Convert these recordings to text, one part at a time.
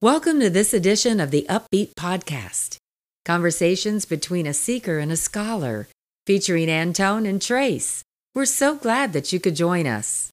Welcome to this edition of the Upbeat Podcast conversations between a seeker and a scholar, featuring Anton and Trace. We're so glad that you could join us.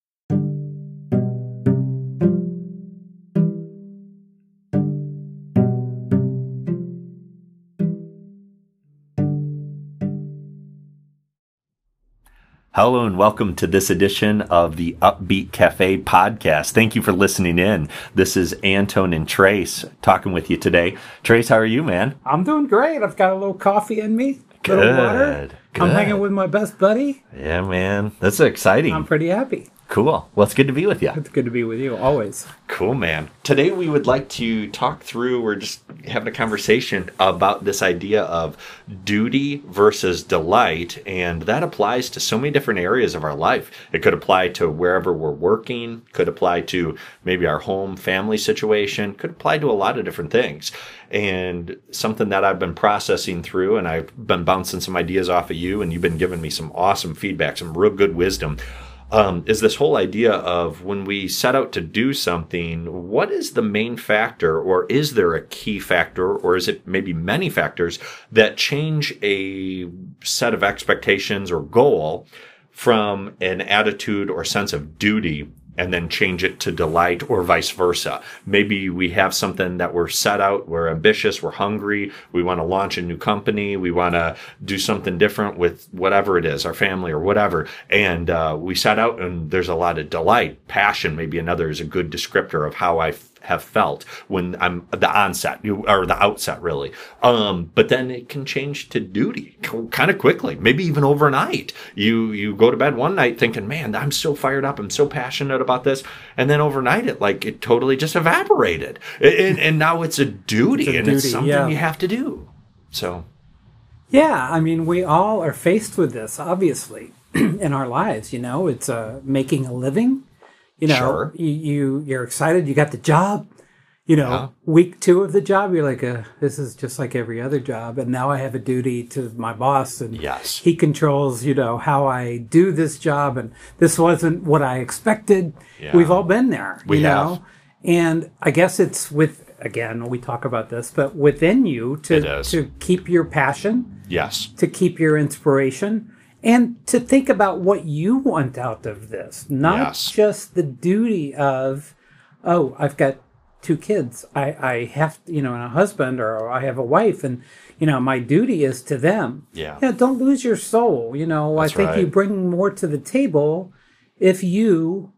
Hello and welcome to this edition of the Upbeat Cafe podcast. Thank you for listening in. This is Anton and Trace talking with you today. Trace, how are you, man? I'm doing great. I've got a little coffee in me, little Good. I'm hanging with my best buddy. Yeah, man. That's exciting. I'm pretty happy. Cool. Well, it's good to be with you. It's good to be with you always. Cool, man. Today we would like to talk through, we're just having a conversation about this idea of duty versus delight. And that applies to so many different areas of our life. It could apply to wherever we're working, could apply to maybe our home family situation, could apply to a lot of different things. And something that I've been processing through, and I've been bouncing some ideas off of you, and you've been giving me some awesome feedback, some real good wisdom um, is this whole idea of when we set out to do something, what is the main factor, or is there a key factor, or is it maybe many factors that change a set of expectations or goal from an attitude or sense of duty and then change it to delight or vice versa. Maybe we have something that we're set out, we're ambitious, we're hungry, we want to launch a new company, we want to do something different with whatever it is, our family or whatever. And uh, we set out and there's a lot of delight, passion, maybe another is a good descriptor of how I have felt when I'm the onset you- or the outset really. Um, but then it can change to duty kind of quickly, maybe even overnight. You, you go to bed one night thinking, man, I'm so fired up. I'm so passionate about this. And then overnight it like it totally just evaporated. And, and now it's a duty It's a and it's something yeah. you have to do. So Yeah, I mean, we all are faced with this, obviously, in our lives. You know, it's uh, making a living. You know, Sure. you, you you're excited. You got the job. You know, Yeah. week two of the job, you're like, uh, this is just like every other job, and now I have a duty to my boss, and Yes. he controls, you know, how I do this job, and this wasn't what I expected. Yeah. We've all been there, We you have. know, and I guess it's with again we talk about this, but within you to to keep your passion yes, to keep your inspiration and to think about what you want out of this, not Yes. just the duty of, oh, I've got two kids, I, I have, you know, and a husband, or I have a wife, and you know, my duty is to them. Yeah. You know, don't lose your soul. You know, That's I think you bring more to the table if you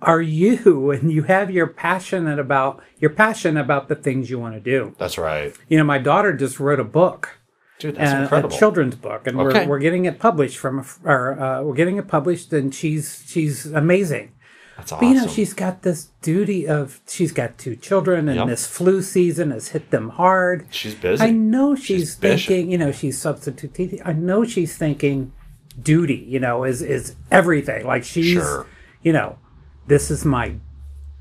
are you and you have your passionate about your passion about the things you want to do. that's right. You know, my daughter just wrote a book Dude, that's and incredible. a children's book, and Okay. we're we're getting it published from a, or uh, we're getting it published, and she's she's amazing. that's But awesome. you know, she's got this duty of she's got two children, and Yep. this flu season has hit them hard. She's busy. I know she's, She's thinking, you know, she's substitute teaching. I know she's thinking duty, you know, is is everything. Like she's, Sure. you know, this is my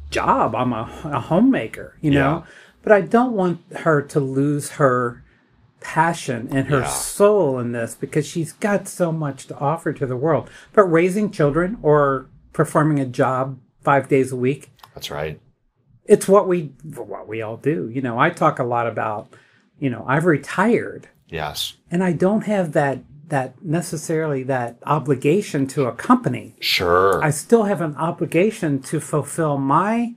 job. I'm a, a homemaker, you know. Yeah. But I don't want her to lose her passion and her Yeah. soul in this because she's got so much to offer to the world. But raising children or performing a job five days a week, That's right. it's what we what we all do. You know, I talk a lot about, you know, I've retired Yes. and I don't have that that necessarily that obligation to a company. Sure. I still have an obligation to fulfill my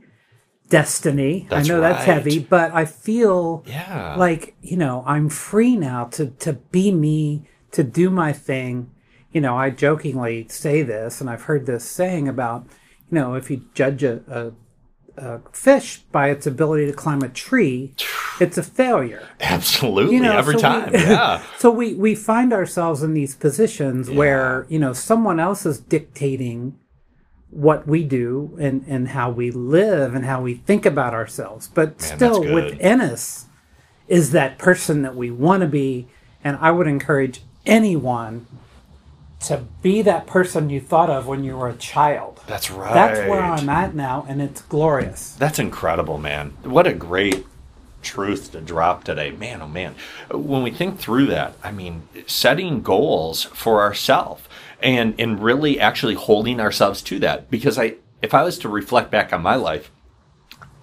destiny. That's I know that's heavy, but I feel yeah. like, you know, I'm free now to to be me, to do my thing. You know, I jokingly say this and I've heard this saying about, you know, if you judge a, a a fish by its ability to climb a tree, it's a failure. Absolutely. You know, Every so time. we- yeah. So we we find ourselves in these positions where you know someone else is dictating what we do and and how we live and how we think about ourselves, but that's still within us is that person that we want to be. And I would encourage anyone to be that person you thought of when you were a child. That's right. That's where I'm at now, and it's glorious. That's incredible, man. What a great truth to drop today. Man, oh man. When we think through that, I mean, setting goals for ourselves and and really actually holding ourselves to that because I if I was to reflect back on my life,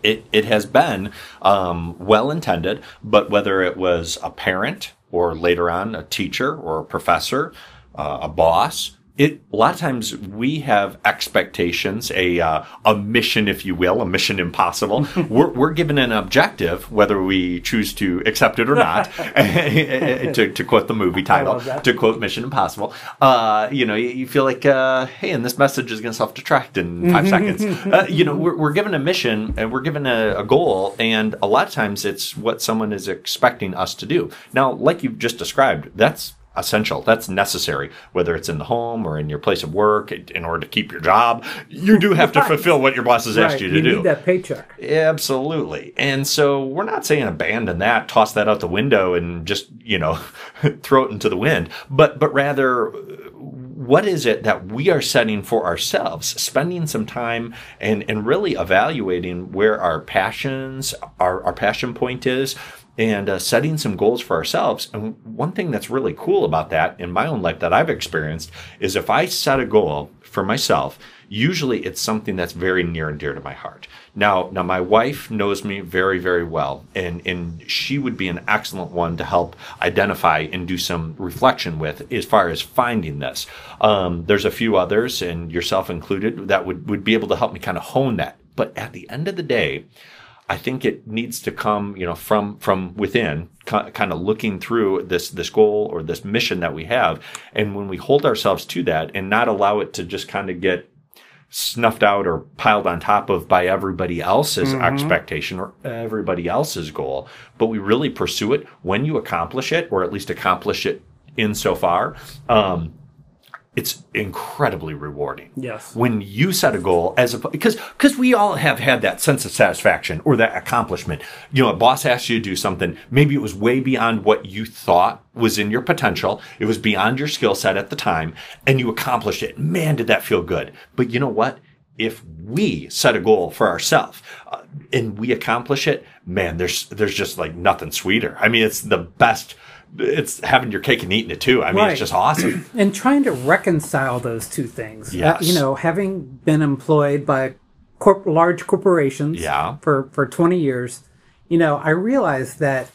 it, it has been um, well intended, but whether it was a parent or later on a teacher or a professor, uh, a boss, it a lot of times we have expectations, a uh, a mission, if you will, a mission impossible. we're, we're given an objective, whether we choose to accept it or not. to, to quote the movie title, to quote Mission Impossible, uh, you know, you, you feel like, uh, hey, and this message is going to self detract in five seconds. Uh, you know, we're, we're given a mission and we're given a, a goal, and a lot of times it's what someone is expecting us to do. Now, like you've just described, that's essential. That's necessary, whether it's in the home or in your place of work. In order to keep your job, you do have to fulfill what your boss has asked you to you do. Need that paycheck. Absolutely. And so we're not saying abandon that, toss that out the window, and just you know throw it into the wind. But but rather. What is it that we are setting for ourselves? Spending some time and, and really evaluating where our passions, our, our passion point is, and uh, setting some goals for ourselves. And one thing that's really cool about that in my own life that I've experienced is if I set a goal for myself, usually it's something that's very near and dear to my heart. Now, now my wife knows me very, very well, and and she would be an excellent one to help identify and do some reflection with as far as finding this. Um, there's a few others, and yourself included, that would would be able to help me kind of hone that. But at the end of the day, I think it needs to come, you know, from from within, kind of looking through this this goal or this mission that we have, and when we hold ourselves to that and not allow it to just kind of get snuffed out or piled on top of by everybody else's mm-hmm. expectation or everybody else's goal, but we really pursue it when you accomplish it, or at least accomplish it insofar. Um, it's incredibly rewarding. Yes. When you set a goal as a because because we all have had that sense of satisfaction or that accomplishment. You know, a boss asked you to do something, maybe it was way beyond what you thought was in your potential. It was beyond your skill set at the time and you accomplished it. Man, did that feel good. But you know what? If we set a goal for ourselves uh, and we accomplish it, man, there's there's just like nothing sweeter. I mean, it's the best it's having your cake and eating it too. I mean, right. it's just awesome. and trying to reconcile those two things. Uh, yes. Uh, you know, having been employed by corp- large corporations yeah. for, for 20 years, you know, I realized that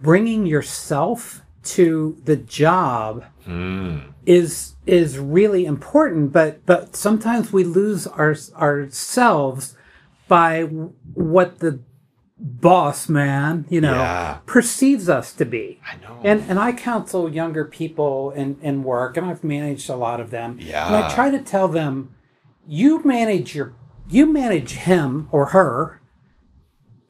bringing yourself to the job mm. is is really important but but sometimes we lose our ourselves by what the boss man, you know, yeah. perceives us to be. I know. And and I counsel younger people in, in work and I've managed a lot of them. Yeah. And I try to tell them, you manage your you manage him or her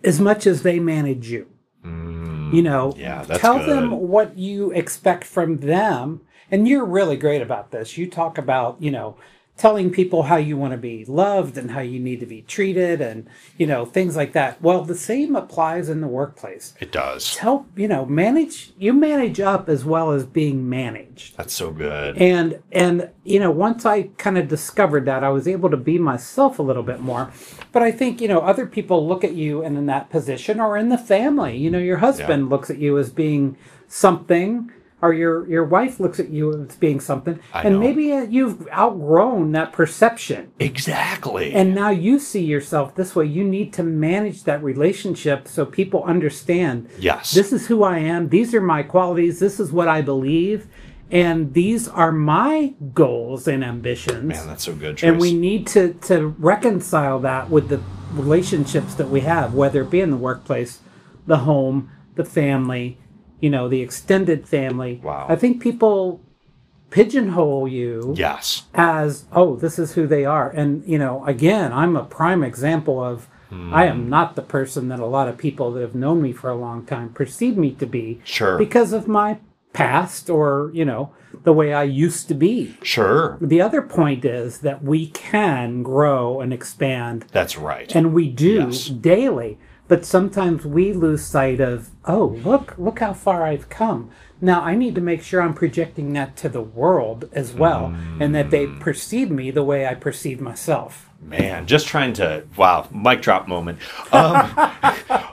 as much as they manage you. Mm, you know, yeah, tell good. them what you expect from them. And you're really great about this. You talk about, you know, telling people how you want to be loved and how you need to be treated and you know things like that. Well the same applies in the workplace. It does. Help you know manage you manage up as well as being managed. That's so good. And and you know once i kind of discovered that i was able to be myself a little bit more. But i think you know other people look at you and in that position or in the family. You know your husband yeah. looks at you as being something or your your wife looks at you as being something, and maybe uh, you've outgrown that perception. Exactly. And now you see yourself this way. You need to manage that relationship so people understand. Yes. This is who I am. These are my qualities. This is what I believe. And these are my goals and ambitions. Man, that's so good. Trace. And we need to, to reconcile that with the relationships that we have, whether it be in the workplace, the home, the family, you know, the extended family. Wow. I think people pigeonhole you yes as oh this is who they are and you know again i'm a prime example of mm. i am not the person that a lot of people that have known me for a long time perceive me to be sure because of my past or you know the way i used to be sure the other point is that we can grow and expand that's right and we do yes. daily but sometimes we lose sight of oh look look how far i've come. Now i need to make sure i'm projecting that to the world as well mm. and that they perceive me the way i perceive myself. Man just trying to wow mic drop moment. Um,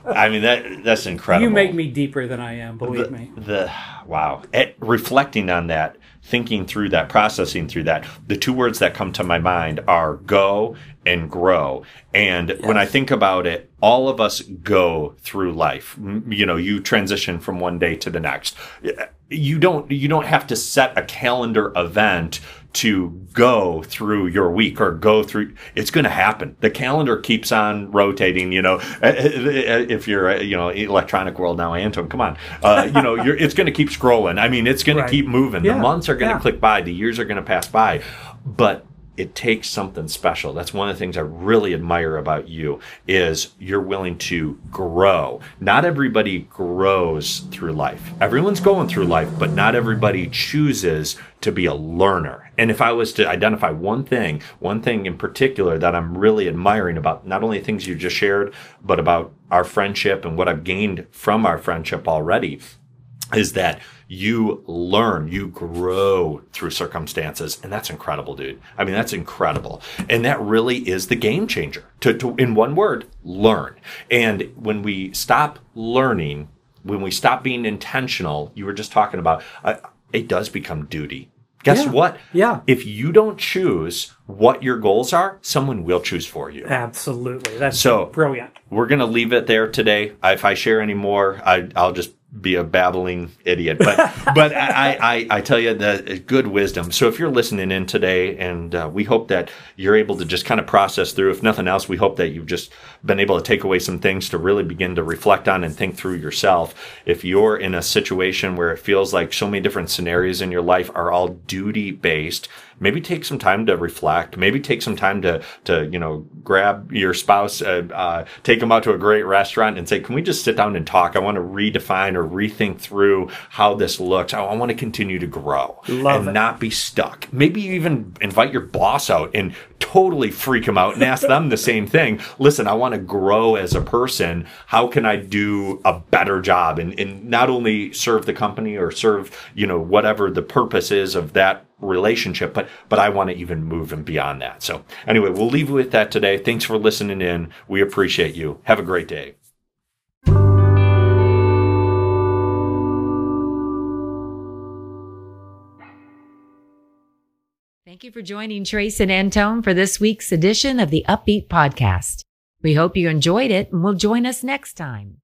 i mean that that's incredible you make me deeper than i am believe the, me. the wow. At, reflecting on that thinking through that processing through that the two words that come to my mind are go and grow and yes. when i think about it all of us go through life. You know, you transition from one day to the next. You don't you don't have to set a calendar event to go through your week or go through it's going to happen. The calendar keeps on rotating you know. If you're you know electronic world now anton come on. Uh, you know you're it's going to keep scrolling. I mean it's going right. to keep moving. Yeah. the months are going to yeah. click by. The years are going to pass by. But it takes something special. That's one of the things I really admire about you is you're willing to grow. Not everybody grows through life. Everyone's going through life, but not everybody chooses to be a learner. And if I was to identify one thing, one thing in particular that I'm really admiring about not only things you just shared, but about our friendship and what I've gained from our friendship already is that you learn, you grow through circumstances. And that's incredible, dude. I mean, that's incredible. And that really is the game changer to, to in one word, learn. And when we stop learning, when we stop being intentional, you were just talking about, uh, it does become duty. Guess yeah. what? Yeah. If you don't choose what your goals are, someone will choose for you. Absolutely. That's so brilliant. We're going to leave it there today. If I share any more, I, I'll just be a babbling idiot. But but I, I, I tell you the good wisdom. So if you're listening in today, and uh, we hope that you're able to just kind of process through. If nothing else, we hope that you've just been able to take away some things to really begin to reflect on and think through yourself. If you're in a situation where it feels like so many different scenarios in your life are all duty based maybe take some time to reflect. Maybe take some time to to you know grab your spouse, uh, uh, take them out to a great restaurant, and say, "Can we just sit down and talk? I want to redefine or rethink through how this looks. I, I want to continue to grow Love and it. not be stuck. Maybe even invite your boss out and totally freak them out and ask them the same thing. Listen, I want to grow as a person. How can I do a better job and, and not only serve the company or serve, you know, whatever the purpose is of that relationship, but but I want to even move and beyond that. So anyway, we'll leave with that today. Thanks for listening in. We appreciate you. Have a great day. Thank you for joining Trace and Anton for this week's edition of the Upbeat Podcast. We hope you enjoyed it and will join us next time.